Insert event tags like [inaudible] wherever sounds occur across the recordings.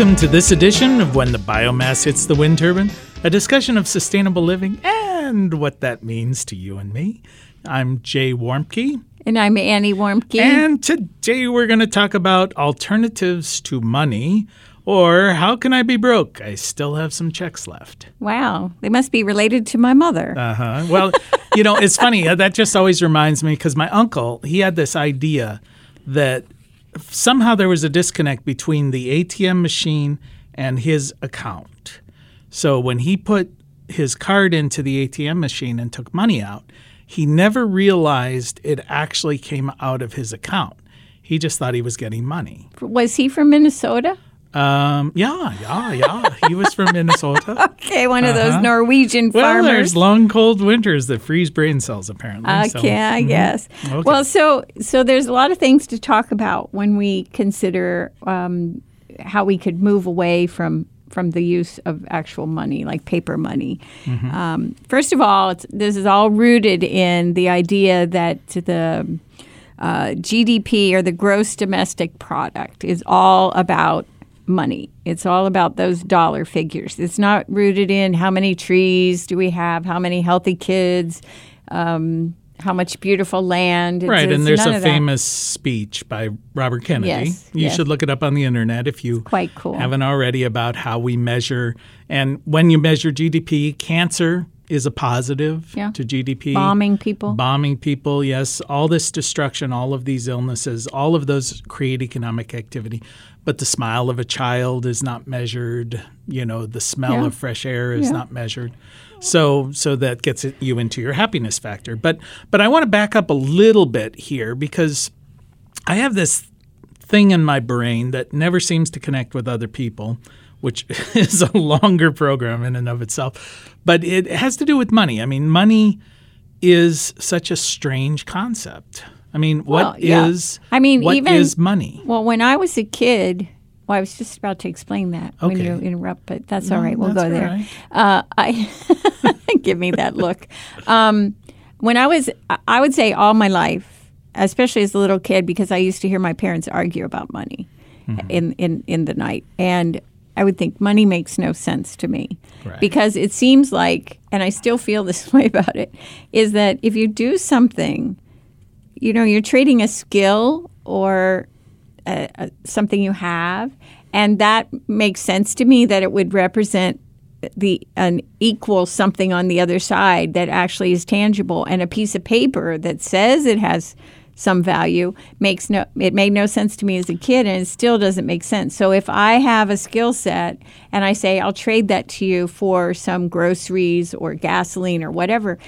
Welcome to this edition of When the Biomass Hits the Wind Turbine, a discussion of sustainable living and what that means to you and me. I'm Jay Warmke. And I'm Annie Warmke. And today we're going to talk about alternatives to money or how can I be broke? I still have some checks left. Wow. They must be related to my mother. Uh huh. Well, you know, it's funny. uh, That just always reminds me because my uncle, he had this idea that somehow there was a disconnect between the ATM machine and his account. So when he put his card into the ATM machine and took money out, he never realized it actually came out of his account. He just thought he was getting money. Was he from Minnesota? Um, yeah, yeah, yeah. He was from Minnesota. [laughs] Okay, one of those Norwegian Uh-huh. Well, farmers. there's long, cold winters that freeze brain cells, apparently. so- Okay, I guess. Okay. Well, so so there's a lot of things to talk about when we consider um, how we could move away from from the use of actual money, like paper money. Mm-hmm. Um, first of all, it's, this is all rooted in the idea that the uh, GDP or the gross domestic product is all about money. It's all about those dollar figures. It's not rooted in how many trees do we have, how many healthy kids, um, how much beautiful land. It's- Right, it's and there's a famous speech by Robert Kennedy. Yes, you yes. should look it up on the internet if you quite cool. haven't already about how we measure. And when you measure GDP, cancer is a positive Yeah. to GDP. bombing people. Bombing people, yes. All this destruction, all of these illnesses, all of those create economic activity. But the smile of a child is not measured. You know, the smell Yeah. of fresh air is Yeah. not measured. So, so that gets you into your happiness factor. But, but I want to back up a little bit here because I have this thing in my brain that never seems to connect with other people, which [laughs] is a longer program in and of itself. But it has to do with money. I mean, money is such a strange concept. I mean, Well, what yeah. is? I mean, what even- is money? Well, when I was a kid, well, I was just about to explain that when you interrupt, but that's all right. We'll go there. right. Uh, I [laughs] give me that look. Um, when I was, I- I would say all my life, especially as a little kid, because I used to hear my parents argue about money Mm-hmm. in, in in the night, and I would think money makes no sense to me Right. because it seems like, and I still feel [laughs] this way about it, is that if you do something you know you're trading a skill or uh uh something you have and that makes sense to me that it would represent the an equal something on the other side that actually is tangible and a piece of paper that says it has some value makes no it made no sense to me as a kid and it still doesn't make sense so if i have a skill set and i say i'll trade that to you for some groceries or gasoline or whatever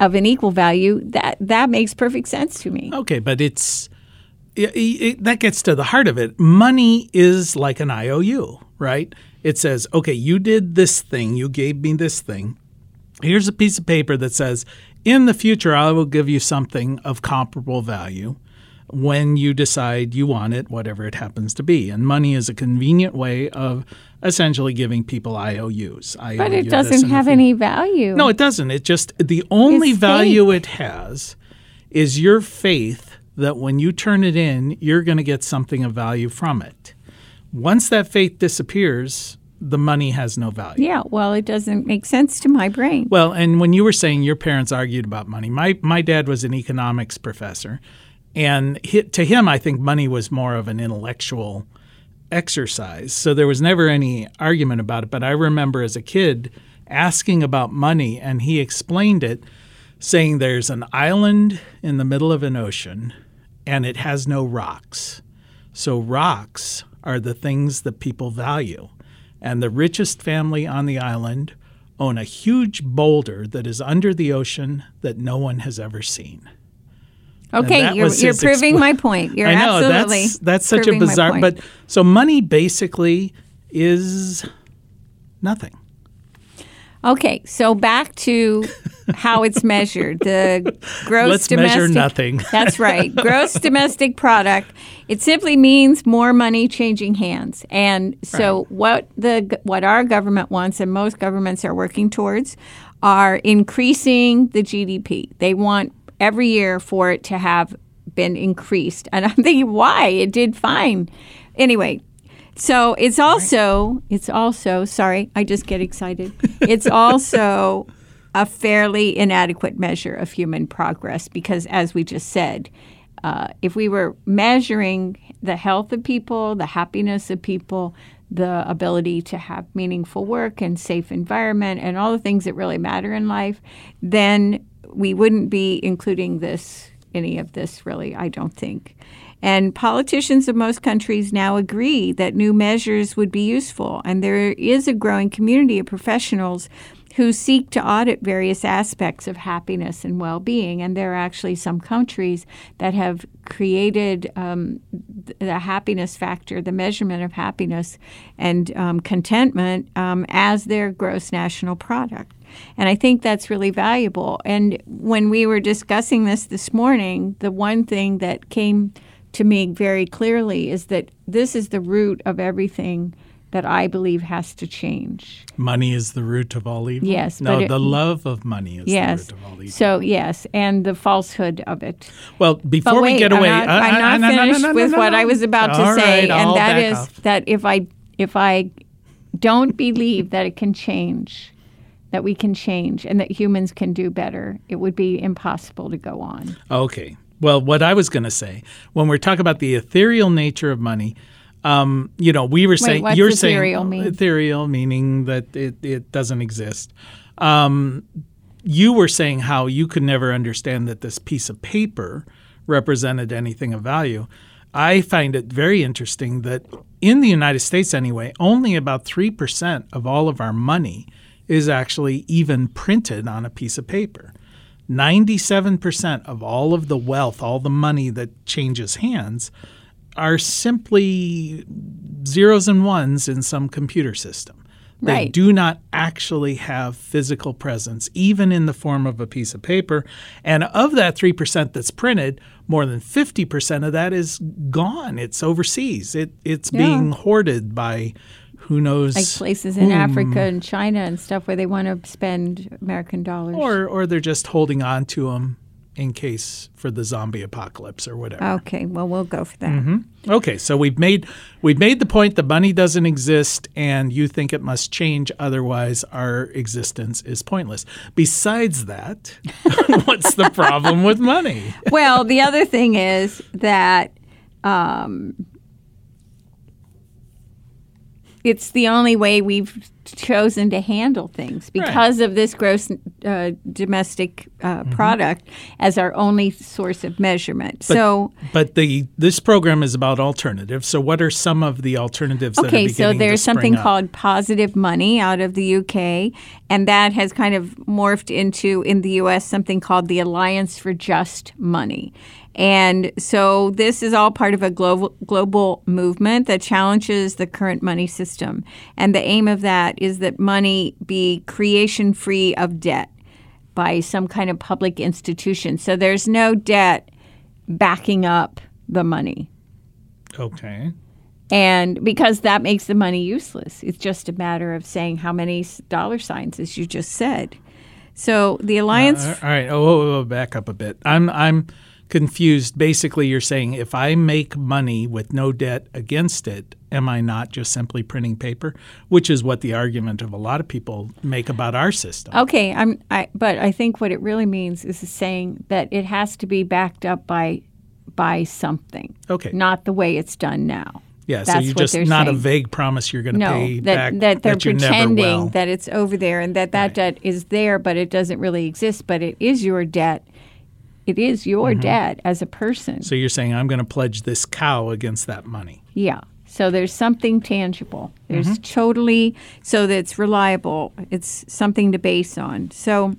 of an equal value that that makes perfect sense to me Okay, but it's it, it, that gets to the heart of it. Money is like an IOU, right? It says, okay, you did this thing, you gave me this thing. Here's a piece of paper that says, in the future, I will give you something of comparable value when you decide you want it, whatever it happens to be. And money is a convenient way of essentially giving people IOUs. I but it doesn't have any value No, it doesn't. It just the only It's value it has is your faith that when you turn it in, you're going to get something of value from it. Once that faith disappears, the money has no value. yeah well it doesn't make sense to my brain Well, and when you were saying your parents argued about money, my my dad was an economics professor, and he, to him, I think money was more of an intellectual exercise. So there was never any argument about it. But I remember as a kid asking about money, and he explained it, saying there's an island in the middle of an ocean, and it has no rocks. So rocks are the things that people value. And the richest family on the island own a huge boulder that is under the ocean that no one has ever seen. okay you're, you're proving expl- my point you're [laughs] I know absolutely that's that's such a bizarre but so money basically is nothing. Okay so back to how it's measured. The [laughs] gross Let's domestic measure nothing. [laughs] that's right. [laughs] Gross domestic product. It simply means more money changing hands. And so what the what our government wants and most governments are working towards are increasing the gdp they want every year for it to have been increased. And i'm thinking why? It did fine. Anyway So it's also it's also sorry, I just get excited. [laughs] It's also a fairly inadequate measure of human progress because, as we just said, uh, if we were measuring the health of people, the happiness of people, the ability to have meaningful work and safe environment, and all the things that really matter in life, then we wouldn't be including this any of this really. I don't think. And politicians of most countries now agree that new measures would be useful. And there is a growing community of professionals who seek to audit various aspects of happiness and well being. And there are actually some countries that have created um, the happiness factor, the measurement of happiness and um, contentment, um, as their gross national product. And I think that's really valuable. And when we were discussing this this morning, the one thing that came to me very clearly is that this is the root of everything that I believe has to change. Money is the root of all evil. Yes, No, it- the love of money is yes. the root of all evil. So yes, and the falsehood of it. well, before But wait, we get I'm away, not, uh, I'm uh, not no, no, no, finished no, no, with what. I was about to All say, right, and that is off. that if I if I don't believe that it can change, that we can change, and that humans can do better, it would be impossible to go on. Okay. Well, what I was going to say when we're talking about the ethereal nature of money, um, you know, we were saying what's you're ethereal saying mean? ethereal meaning that it, it doesn't exist. Um, you were saying how you could never understand that this piece of paper represented anything of value. I find it very interesting that in the United States, anyway, only about 3% of all of our money is actually even printed on a piece of paper. 97% of all of the wealth, all the money that changes hands, are simply zeros and ones in some computer system. They Right. do not actually have physical presence, even in the form of a piece of paper. And of that 3% that's printed, more than 50% of that is gone. It's overseas. It, it's Yeah. being hoarded by who knows Like places in Africa and China and stuff where they want to spend American dollars. or or they're just holding on to them in case for the zombie apocalypse or whatever. okay, well we'll go for that. Mm-hmm. Okay, so we've made we've made the point that money doesn't exist and you think it must change otherwise our existence is pointless. Besides that, [laughs] what's the problem with money? [laughs] well, the other thing is that um, it's the only way we've chosen to handle things because of this gross uh, domestic uh, product as our only source of measurement. so, But the this program is about alternatives. So what are some of the alternatives that are okay, so there's something up? called positive money out of the UK, and that has kind of morphed into in the US something called the Alliance for Just Money. And so this is all part of a global global movement that challenges the current money system. And the aim of that is that money be creation free of debt by some kind of public institution. So there's no debt backing up the money. Okay. And because that makes the money useless, it's just a matter of saying how many dollar signs, as you just said. So the alliance, Uh, all right. Oh, oh, oh, back up a bit. I'm I'm confused. Basically, you're saying if I make money with no debt against it, am I not just simply printing paper? Which is what the argument of a lot of people make about our system. okay, I'm, I, but I think what it really means is saying that it has to be backed up by by something, Okay. not the way it's done now. yeah. So that's you what just not a vague promise you're going to No, pay that back that they're you never pretending that it's over there and that that Right. debt is there, but it doesn't really exist. But it is your debt. It is your debt as a person. Mm-hmm. So you're saying I'm going to pledge this cow against that money. Yeah. So there's something tangible. There's Mm-hmm. totally so that it's reliable. It's something to base on. So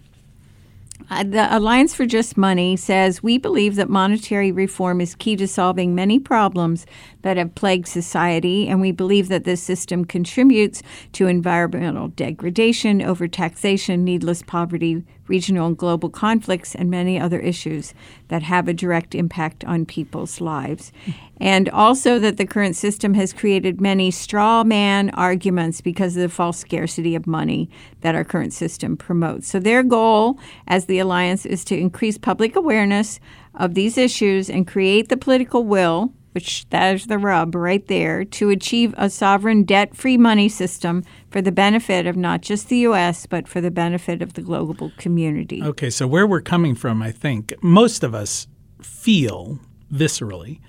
uh, the Alliance for Just Money says we believe that monetary reform is key to solving many problems that have plagued society, and we believe that this system contributes to environmental degradation, overtaxation, needless poverty, regional and global conflicts, and many other issues that have a direct impact on people's lives. And also that the current system has created many straw man arguments because of the false scarcity of money that our current system promotes. So, their goal as the Alliance is to increase public awareness of these issues and create the political will, which there's the rub right there, to achieve a sovereign debt free money system for the benefit of not just the U.S., but for the benefit of the global community. Okay, so where we're coming from, I think most of us feel viscerally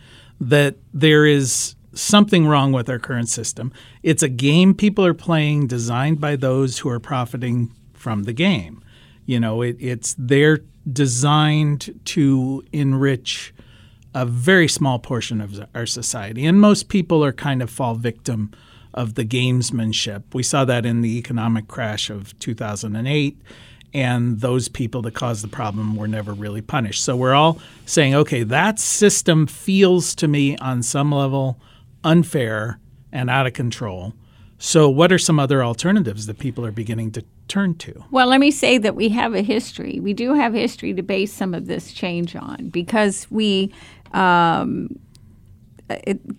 that there is something wrong with our current system. It's a game people are playing designed by those who are profiting from the game. You know, it, it's they're designed to enrich a very small portion of our society, and most people are kind of fall victim of the gamesmanship. We saw that in the economic crash of 2008 and those people that caused the problem were never really punished. So we're all saying, okay, that system feels to me on some level unfair and out of control. So, what are some other alternatives that people are beginning to turn to? Well, let me say that we have a history. We do have history to base some of this change on because we um,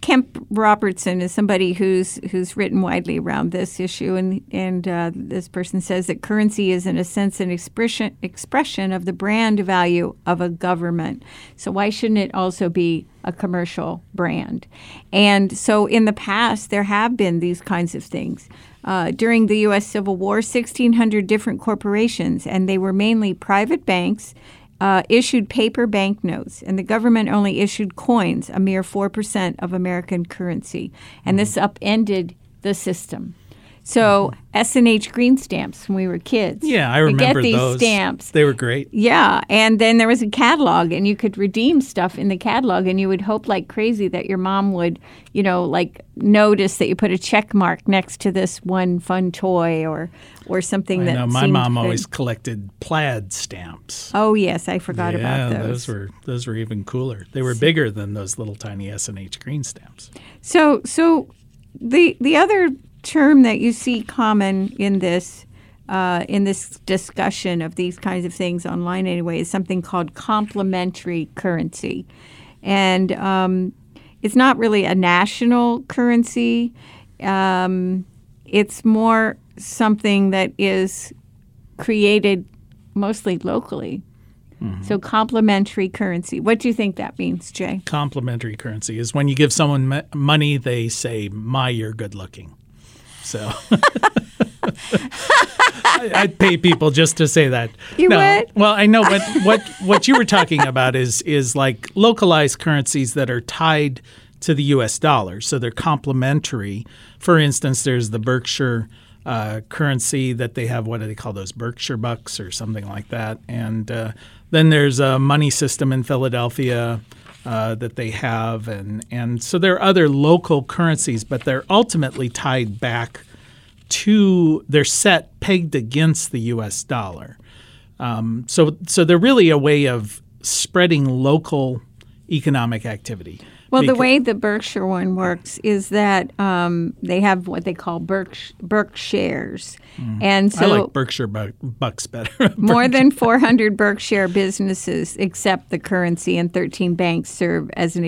Kemp Robertson is somebody who's who's written widely around this issue, and and uh, this person says that currency is in a sense an expression expression of the brand value of a government. So why shouldn't it also be a commercial brand? And so in the past there have been these kinds of things. Uh, during the U.S. Civil War, 1,600 different corporations, and they were mainly private banks uh, issued paper banknotes, and the government only issued coins, a mere 4% of American currency. And this mm-hmm. upended the system. So S and H green stamps when we were kids. Yeah, I remember get these those. stamps. They were great. Yeah, and then there was a catalog, and you could redeem stuff in the catalog, and you would hope like crazy that your mom would, you know, like notice that you put a check mark next to this one fun toy or or something I that. Know, my mom good. always collected plaid stamps. Oh yes, I forgot yeah, about those. those were those were even cooler. They were bigger than those little tiny S and H green stamps. So so the the other term that you see common in this uh, in this discussion of these kinds of things online anyway is something called complementary currency, and um, it's not really a national currency. Um, it's more something that is created mostly locally. Mm-hmm. So complementary currency. What do you think that means, Jay? Complementary currency is when you give someone money, they say, "My, you're good looking." So [laughs] I'd pay people just to say that. You no, would? Well, I know what what what you were talking about is is like localized currencies that are tied to the U.S. dollar, so they're complementary. For instance, there's the Berkshire uh, currency that they have. What do they call those? Berkshire bucks or something like that. And uh, then there's a money system in Philadelphia uh, that they have, and and so there are other local currencies, but they're ultimately tied back to they're set pegged against the U.S. dollar. Um, so so they're really a way of spreading local economic activity. Well, the way the Berkshire one works is that um, they have what they call Berksh- BerkShares, mm. and so I like Berkshire bu- bucks better. [laughs] more than 400 Berkshire businesses accept the currency, and 13 banks serve as an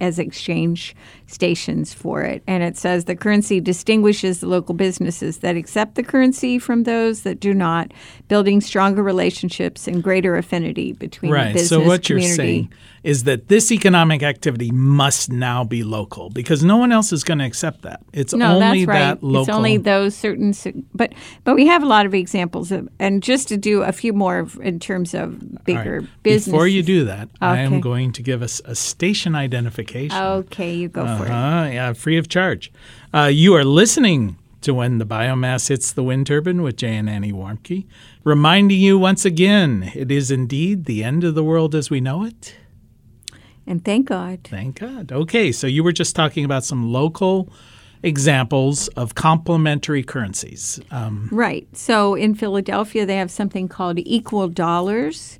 as exchange stations for it. And it says the currency distinguishes the local businesses that accept the currency from those that do not, building stronger relationships and greater affinity between right. the business so what community. you're saying is that this economic activity must now be local because no one else is going to accept that. It's no, only that's right. that local. It's only those certain, but but we have a lot of examples of, and just to do a few more in terms of bigger right. business. Before you do that, okay. I am going to give us a station identification. Okay, you go uh-huh, for it. Yeah, free of charge. Uh, you are listening to When the Biomass Hits the Wind Turbine with Jay and Annie Warmke, reminding you once again it is indeed the end of the world as we know it. And thank God. Thank God. Okay, so you were just talking about some local examples of complementary currencies. Um, right. So in Philadelphia, they have something called equal dollars.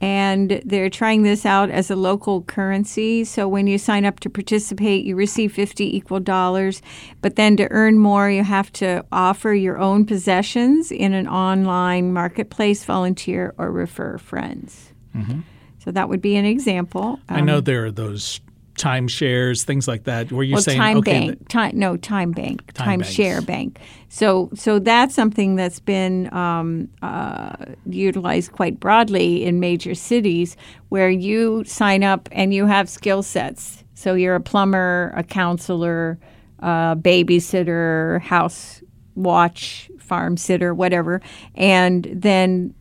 And they're trying this out as a local currency. So when you sign up to participate, you receive 50 equal dollars. But then to earn more, you have to offer your own possessions in an online marketplace, volunteer, or refer friends. Mm-hmm. So that would be an example. Um, I know um, there are those timeshares, things like that. Were you well, saying time okay, bank? time, no, time bank, time share bank. So, so that's something that's been um, uh, utilized quite broadly in major cities, where you sign up and you have skill sets So you're a plumber, a counselor, a babysitter, house watch, farm sitter, whatever, and then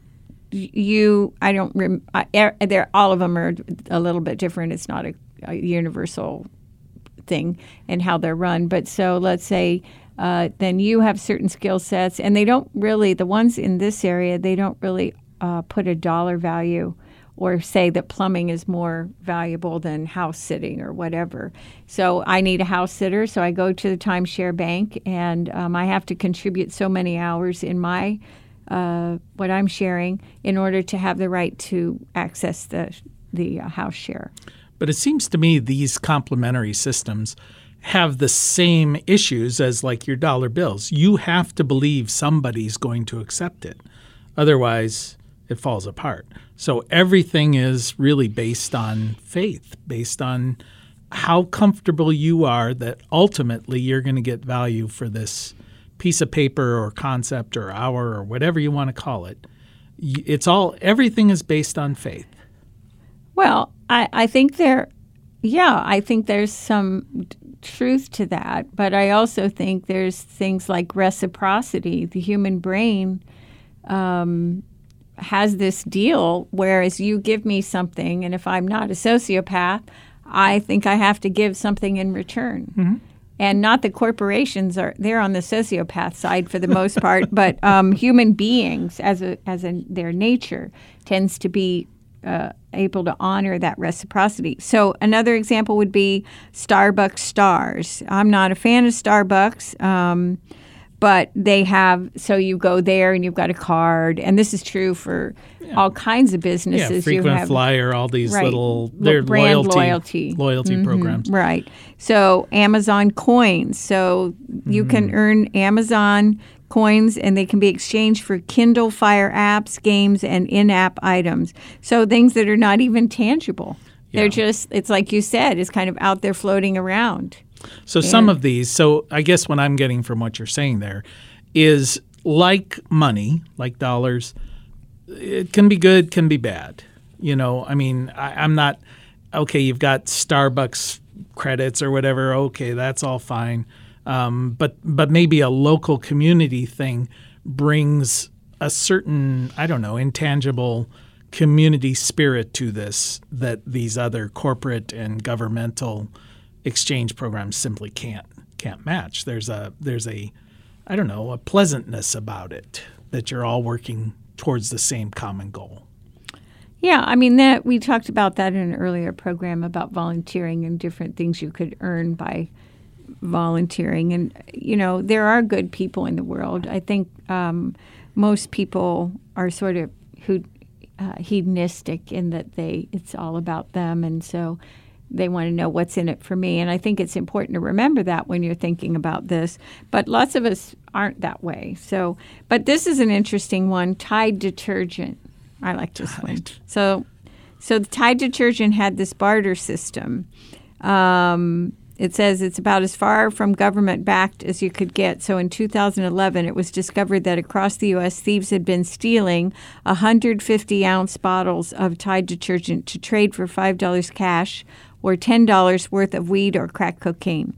you I don't rem, I, they're all of them are a little bit different. It's not a, a universal thing and how they're run. But so let's say uh, then you have certain skill sets, and they don't really the ones in this area they don't really uh, put a dollar value or say that plumbing is more valuable than house sitting or whatever. So I need a house sitter, so I go to the timeshare bank and um, I have to contribute so many hours in my uh, what I'm sharing in order to have the right to access the the house share. But it seems to me these complementary systems have the same issues as like your dollar bills. You have to believe somebody's going to accept it. Otherwise, it falls apart. So everything is really based on faith, based on how comfortable you are that ultimately you're going to get value for this piece of paper or concept or hour or whatever you want to call it. It's all everything is based on faith. Well, I, I think there, yeah, I think there's some truth to that, but I also think there's things like reciprocity. The human brain um, has this deal, whereas you give me something, and if I'm not a sociopath, I think I have to give something in return. Mm-hmm and not the corporations are they're on the sociopath side for the most part, but um, human beings as a as a their nature tends to be uh, able to honor that reciprocity. So another example would be Starbucks stars. I'm not a fan of Starbucks. Um, but they have so you go there and you've got a card and this is true for yeah. all kinds of businesses yeah, frequent have, flyer all these right, little their brand loyalty loyalty, loyalty mm-hmm, programs right so amazon coins so you mm-hmm. can earn amazon coins and they can be exchanged for kindle fire apps games and in-app items so things that are not even tangible yeah. they're just it's like you said it's kind of out there floating around so some of these, so I guess what I'm getting from what you're saying there is like money, like dollars, it can be good, can be bad. You know, I mean, I, I'm not okay. You've got Starbucks credits or whatever. Okay, that's all fine. Um, but but maybe a local community thing brings a certain I don't know intangible community spirit to this that these other corporate and governmental exchange programs simply can't can't match. There's a there's a I don't know, a pleasantness about it that you're all working towards the same common goal. Yeah, I mean that we talked about that in an earlier program about volunteering and different things you could earn by volunteering. And you know, there are good people in the world. I think um, most people are sort of who uh, hedonistic in that they it's all about them, and so they want to know what's in it for me. And I think it's important to remember that when you're thinking about this. But lots of us aren't that way. So, but this is an interesting one Tide detergent. I like this Tide. one. So, so the Tide detergent had this barter system. Um, it says it's about as far from government backed as you could get. So in 2011, it was discovered that across the U.S., thieves had been stealing 150 ounce bottles of Tide detergent to trade for $5 cash or $10 worth of weed or crack cocaine.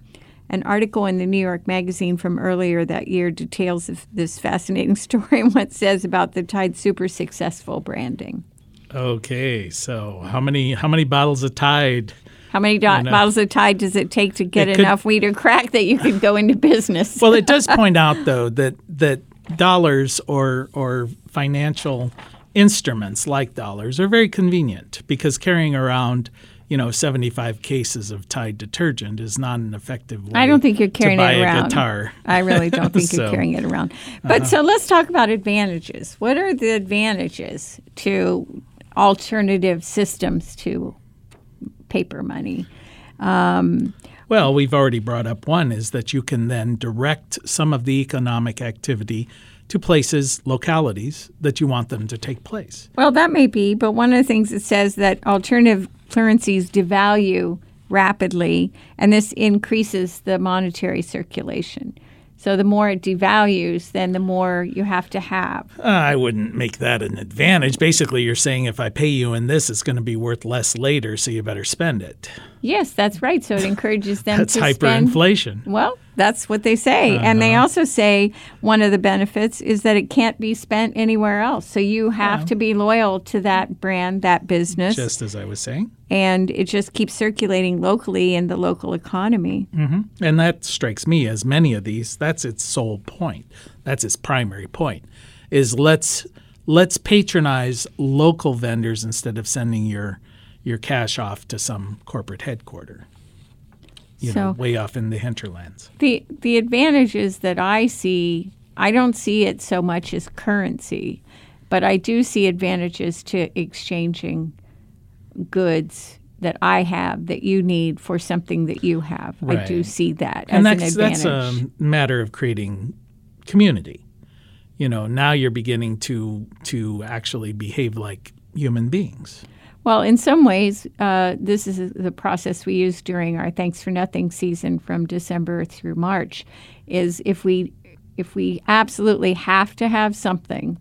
An article in the New York Magazine from earlier that year details this fascinating [laughs] story and what says about the Tide super successful branding. Okay, so how many how many bottles of Tide? How many do- bottles of Tide does it take to get enough weed or crack that you could go into business? well, it does [laughs] point out though that that dollars or or financial instruments like dollars are very convenient because carrying around you know, 75 cases of Tide detergent is not an effective way I don't think you're carrying it around. guitar. I really don't [laughs] think so, you're carrying it around. But uh-huh. so let's talk about advantages. What are the advantages to alternative systems to paper money? Um, well, we've already brought up one is that you can then direct some of the economic activity to places, localities that you want them to take place. Well, that may be, but one of the things it says that alternative currencies devalue rapidly, and this increases the monetary circulation. So the more it devalues, then the more you have to have. Uh, I wouldn't make that an advantage. Basically, you're saying if I pay you in this, it's going to be worth less later, so you better spend it. Yes, that's right. So it encourages them That's to spend. hyperinflation. Well, that's what they say. And they also say one of the benefits is that it can't be spent anywhere else. So you have to be loyal to that brand, that business, Just as I was saying. And it just keeps circulating locally in the local economy. Mm-hmm. And that strikes me as many of these, that's its sole point. That's its primary point. Is let's let's patronize local vendors instead of sending your your cash off to some corporate headquarter. You know, way off in the hinterlands. The the advantages that I see, I don't see it so much as currency, but I do see advantages to exchanging goods that I have that you need for something that you have. I do see that and as that's an advantage. that's a matter of creating community. You know, now you're beginning to to actually behave like human beings. Well, in some ways, uh, this is the process we use during our Thanks for Nothing season from December through March. Is if we if we absolutely have to have something,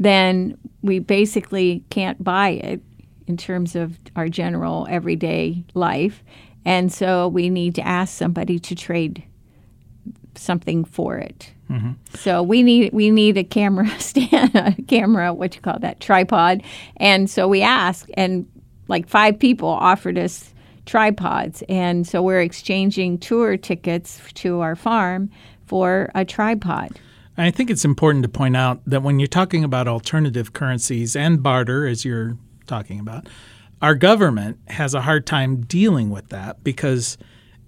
then we basically can't buy it in terms of our general everyday life, and so we need to ask somebody to trade something for it. Mm-hmm. So we need we need a camera [laughs] stand, a camera, what you call that tripod, and so we asked, and like five people offered us tripods, and so we're exchanging tour tickets to our farm for a tripod. I think it's important to point out that when you're talking about alternative currencies and barter, as you're talking about, our government has a hard time dealing with that because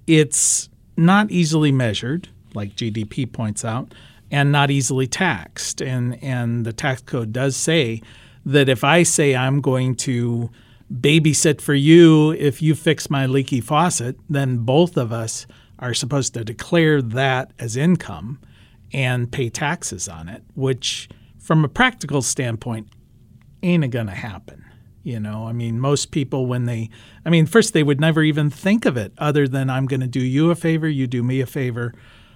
it's not easily measured, like GDP points out, and not easily taxed. And, and the tax code does say that if I say I'm going to babysit for you if you fix my leaky faucet, then both of us are supposed to declare that as income and pay taxes on it, which from a practical standpoint ain't to happen. You know, I mean, most people, when they, I mean, first they would never even think of it other than I'm going to do you a favor, you do me a favor.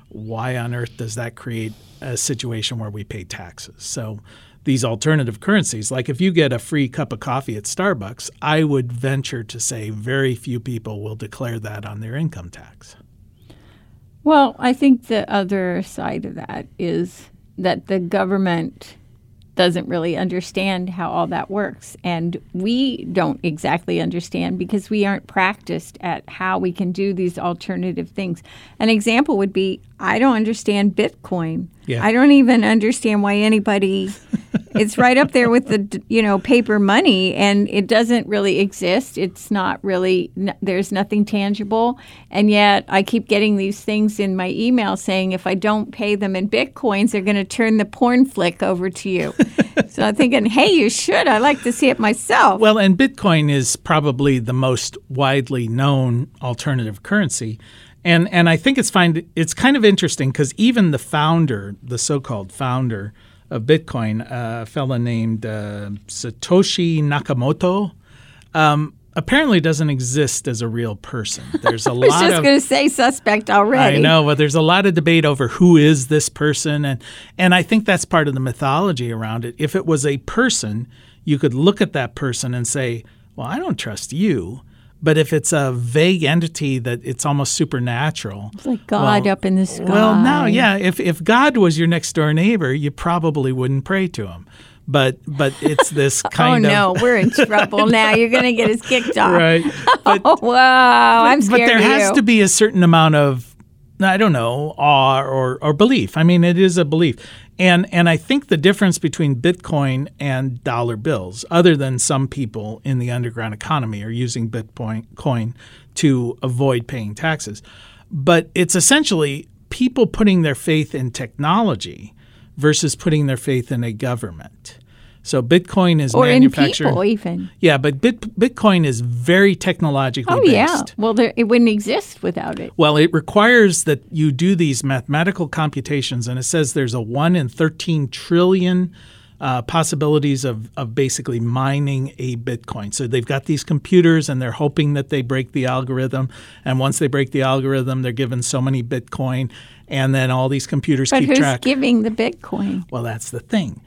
Why on earth does that create a situation where we pay taxes? So, these alternative currencies, like if you get a free cup of coffee at Starbucks, I would venture to say very few people will declare that on their income tax. Well, I think the other side of that is that the government doesn't really understand how all that works. And we don't exactly understand because we aren't practiced at how we can do these alternative things. An example would be I don't understand Bitcoin. Yeah. I don't even understand why anybody it's right up there with the you know paper money and it doesn't really exist. It's not really n- there's nothing tangible. And yet i keep getting these things in my email saying if i don't pay them in bitcoins they're going to turn the porn flick over to you. So i'm thinking hey you should. I like to see it myself. Well, and Bitcoin is probably the most widely known alternative currency. And and I think it's find it's kind of interesting because even the founder, the so-called founder of Bitcoin, a fella named uh, Satoshi Nakamoto, um, apparently doesn't exist as a real person. There's a a [laughs] i was lot just going to say suspect already I know, but there's a lot of debate over who is this person, and and I think that's part of the mythology around it. If it was a person, you could look at that person and say, "Well, I don't trust you." But if it's a vague entity that it's almost supernatural, it's like god well- up in the sky well, no, yeah. If if God was your next door neighbor, you probably wouldn't pray to him. But but it's this [laughs] oh, kind of. oh no we're in trouble now you're going to get us kicked off right. [laughs] But oh wow i'm scared but there has you. to be a certain amount of I don't know awe or, or belief. I mean, it is a belief, and and I think the difference between Bitcoin and dollar bills, other than some people in the underground economy are using Bitcoin coin to avoid paying taxes, but it's essentially people putting their faith in technology versus putting their faith in a government. So Bitcoin is or in manufactured. people even Yeah, but Bit, Bitcoin is very technologically Oh based. yeah. Well, there, it wouldn't exist without it. Well, it requires that you do these mathematical computations, and it says there's a 1 in 13 trillion uh, possibilities of, of basically mining a Bitcoin. So they've got these computers, and they're hoping that they break the algorithm. And once they break the algorithm, they're given so many Bitcoin, and then all these computers But keep who's track. giving the Bitcoin? Well, that's the thing.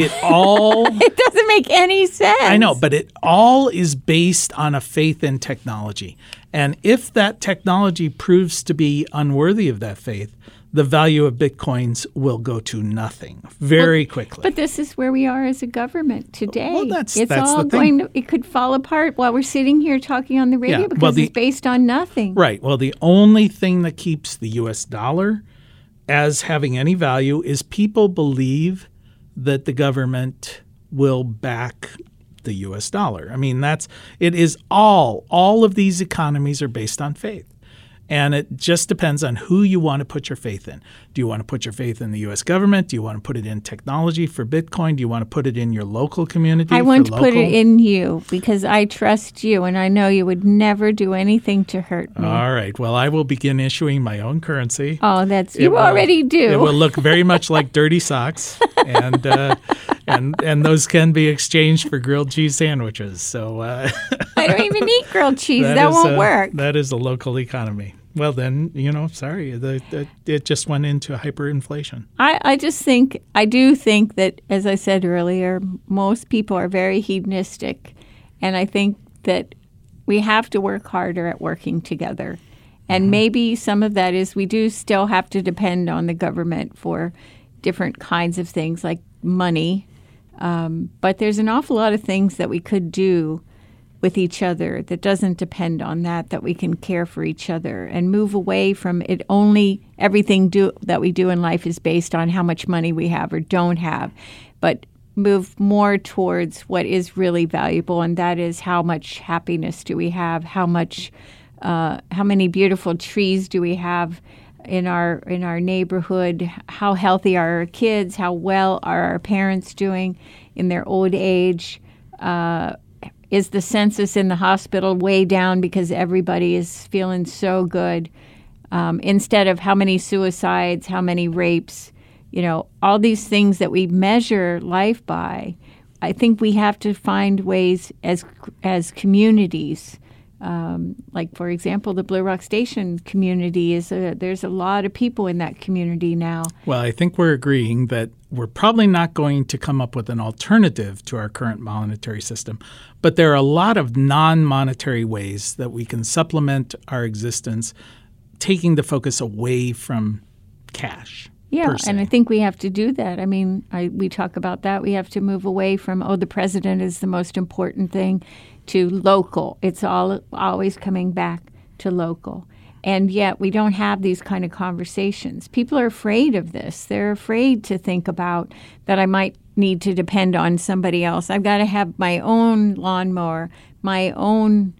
It all [laughs] It doesn't make any sense. I know, but it all is based on a faith in technology. And if that technology proves to be unworthy of that faith, the value of bitcoins will go to nothing very quickly. But this is where we are as a government today. Well, that's- it's that's all going to it could fall apart while we're sitting here talking on the radio Yeah, because well, the- it's based on nothing. right. Well, the only thing that keeps the US dollar as having any value is people believe that the government will back the US dollar. I mean, that's it is all all of these economies are based on faith. And it just depends on who you want to put your faith in. Do you want to put your faith in the US government? Do you want to put it in technology for Bitcoin? Do you want to put it in your local community? I want to put it in you because I trust you and I know you would never do anything to hurt me. All right. Well, I will begin issuing my own currency. oh, that's It you will- already do. It will look very much like dirty socks, [laughs] and uh, and and those can be exchanged for grilled cheese sandwiches. So uh, I don't even [laughs] eat grilled cheese. That won't a- work. That is a local economy. Well, then you know, sorry, the, the, it just went into hyperinflation. I, I just think, I do think that, as I said earlier, most people are very hedonistic. And I think that we have to work harder at working together. And maybe some of that is we do still have to depend on the government for different kinds of things like money. Um, but there's an awful lot of things that we could do with each other that doesn't depend on that that we can care for each other and move away from it. Only everything do that we do in life is based on how much money we have or don't have but move more towards what is really valuable and that is how much happiness do we have? How much uh, how many beautiful trees do we have in our in our neighborhood? How healthy are our kids? How well are our parents doing in their old age? Uh, is the census in the hospital way down because everybody is feeling so good um, instead of how many suicides how many rapes you know all these things that we measure life by i think we have to find ways as as communities um, like for example the blue rock station community is a, there's a lot of people in that community now. Well, I think we're agreeing that we're probably not going to come up with an alternative to our current monetary system, but there are a lot of non monetary ways that we can supplement our existence, taking the focus away from cash. Yeah, and I think we have to do that. I mean, I, we talk about that. We have to move away from oh, the president is the most important thing, to local. It's all always coming back to local, and yet we don't have these kind of conversations. People are afraid of this. They're afraid to think about that. I might need to depend on somebody else. I've got to have my own lawnmower, my own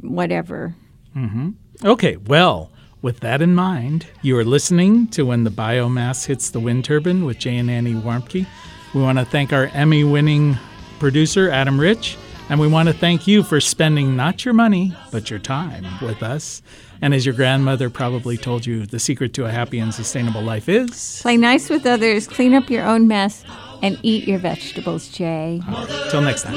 whatever. Mm-hmm. Okay, well, with that in mind, you are listening to When the Biomass Hits the Wind Turbine with Jay and Annie Warmke. We want to thank our Emmy winning producer, Adam Rich, and we want to thank you for spending not your money, but your time with us. And as your grandmother probably told you, the secret to a happy and sustainable life is. Play nice with others, clean up your own mess, and eat your vegetables, Jay. Till next time.